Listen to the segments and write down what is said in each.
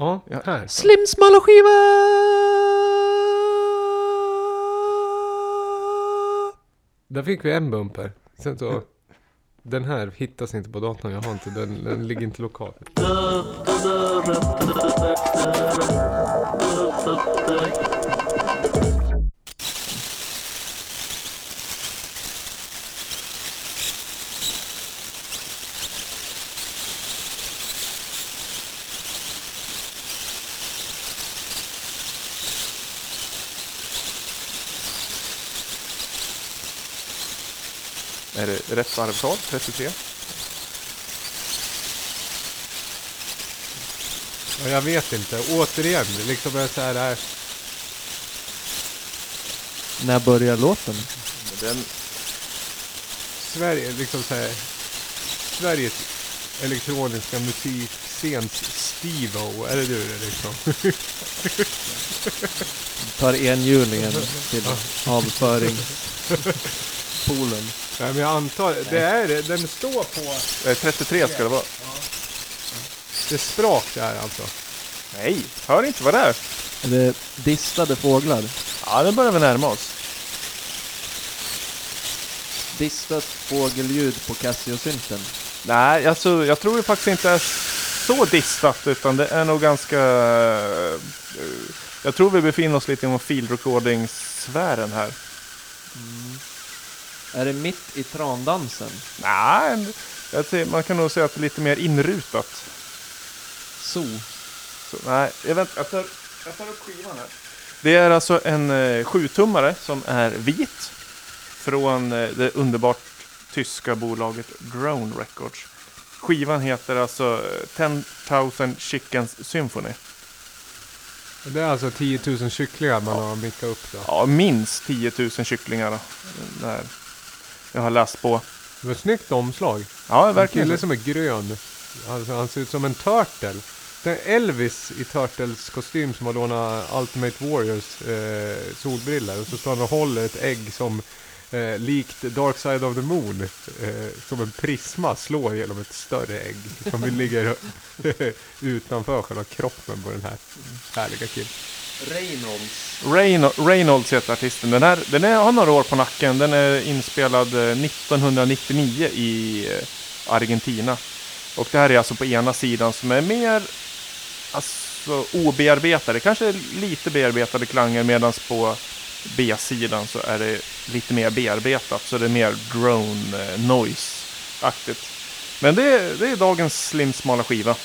Ja, här. Slim smala skiva! Där fick vi en bumper. Sen så... Den här hittas inte på datorn, jag har inte den, den ligger inte lokalt. Är det rätt varvtal? 33? Ja, jag vet inte. Återigen, liksom är så här... Är, När börjar låten? Den, Sverige, liksom så här... Sveriges elektroniska musikscens Steve-O. Är det du det liksom? Tar enhjulingen till avföringspolen. Nej men jag antar, det är det. Den står på... eh, 33 ska det vara. Det är sprak där alltså. Nej, hör inte vad det är. Är det distade fåglar? Ja, nu börjar vi närma oss. Distat fågelljud på Casio-synten. Nej, alltså, jag tror det faktiskt inte är så distat utan det är nog ganska... eh, jag tror vi befinner oss lite inom field recording-sfären här. Är det mitt i trandansen? Nej, jag ser, man kan nog säga att det är lite mer inrutat. So. Så, nej, jag, vänt, jag, tar, jag tar upp skivan här. Det är alltså en eh, sjutummare som är vit. Från eh, det underbart tyska bolaget Drone Records. Skivan heter alltså eh, 10,000 Chickens Symphony. Det är alltså 10 000 kycklingar man har mickat upp då. Ja, minst 10 000 kycklingar. Där. Jag har läst på. Det var ett snyggt omslag. Ja, En verkligen. kille som är grön. Alltså, han ser ut som en turtle. Det är Elvis i Turtles kostym som har lånat Ultimate Warriors eh, solbriller. Och så står han och håller ett ägg som eh, likt Dark Side of the Moon. Eh, som en prisma slår genom ett större ägg. Som ligger utanför själva kroppen på den här härliga killen. Reynolds. Reyn- Reynolds heter artisten. Den, här, den är, har några år på nacken. Den är inspelad eh, 1999 i eh, Argentina. Och det här är alltså på ena sidan som är mer alltså, obearbetade. Kanske lite bearbetade klanger medan på B-sidan så är det lite mer bearbetat. Så det är mer drone eh, noise-aktigt. Men det, är- det är dagens slim smala skiva.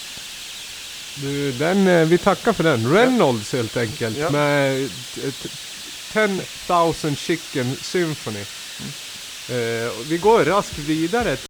Du, den, eh, vi tackar för den. Reynolds helt enkelt. Ja. Med t- t- 10,000 Chicken Symphony. Eh, och vi går raskt vidare